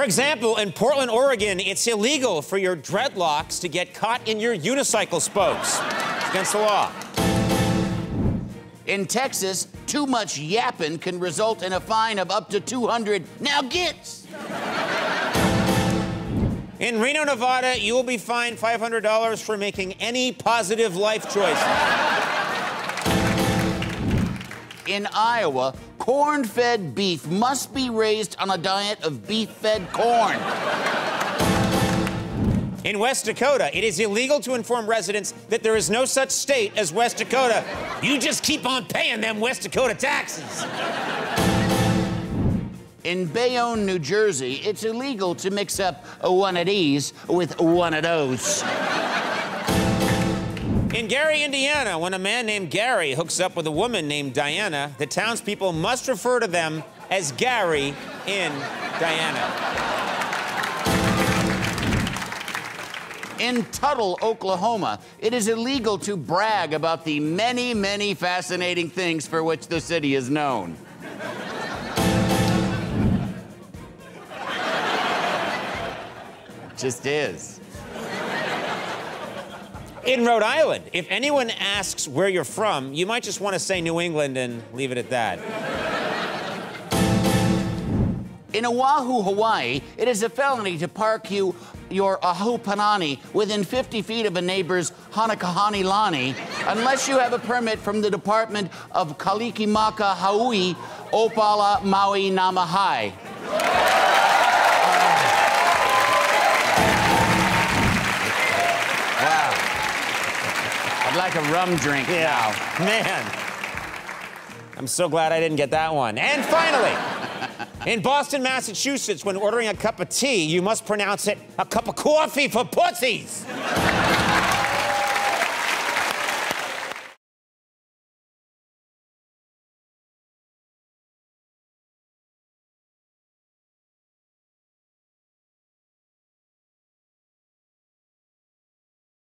For example, in Portland, Oregon, it's illegal for your dreadlocks to get caught in your unicycle spokes. It's against the law. In Texas, too much yapping can result in a fine of up to 200 now gets. In Reno, Nevada, you will be fined $500 for making any positive life choice. In Iowa, corn fed beef must be raised on a diet of beef fed corn. In West Dakota, it is illegal to inform residents that there is no such state as West Dakota. You just keep on paying them West Dakota taxes. In Bayonne, New Jersey, it's illegal to mix up one of these with one of those. In Gary, Indiana, when a man named Gary hooks up with a woman named Diana, the townspeople must refer to them as Gary in Diana. In Tuttle, Oklahoma, it is illegal to brag about the many, many fascinating things for which the city is known. Just is. In Rhode Island, if anyone asks where you're from, you might just want to say New England and leave it at that. In Oahu, Hawaii, it is a felony to park you your ahupanani within 50 feet of a neighbor's Hanakahani Lani unless you have a permit from the Department of Kalikimaka Haui Opala Maui Namahai. Like a rum drink now. Man. I'm so glad I didn't get that one. And finally, in Boston, Massachusetts, when ordering a cup of tea, you must pronounce it a cup of coffee for pussies.